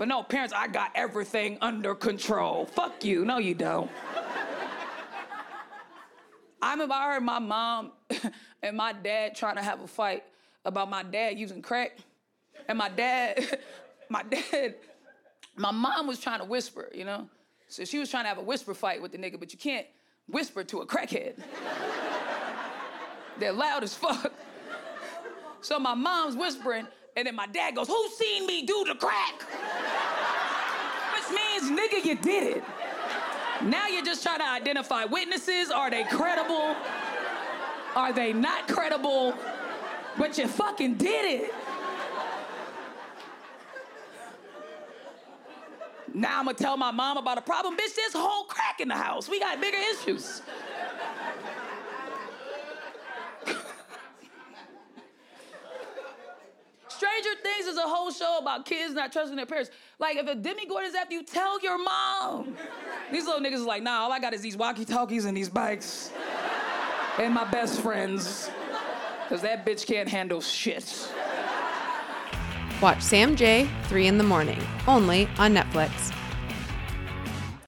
But no, parents, I got everything under control. Fuck you. No, you don't. I remember I heard my mom and my dad trying to have a fight about my dad using crack. And my dad, my dad, my mom was trying to whisper, you know? So she was trying to have a whisper fight with the nigga, but you can't whisper to a crackhead. They're loud as fuck. So my mom's whispering, and then my dad goes, Who seen me do the crack? Which means, nigga, you did it. Now you're just trying to identify witnesses. Are they credible? Are they not credible? But you fucking did it. Now I'm gonna tell my mom about a problem. Bitch, there's whole crack in the house. We got bigger issues. Stranger Things is a whole show about kids not trusting their parents. Like, if a demigod is after you, tell your mom. These little niggas is like, nah, all I got is these walkie talkies and these bikes and my best friends. Because that bitch can't handle shit. Watch Sam Jay 3 in the morning, only on Netflix.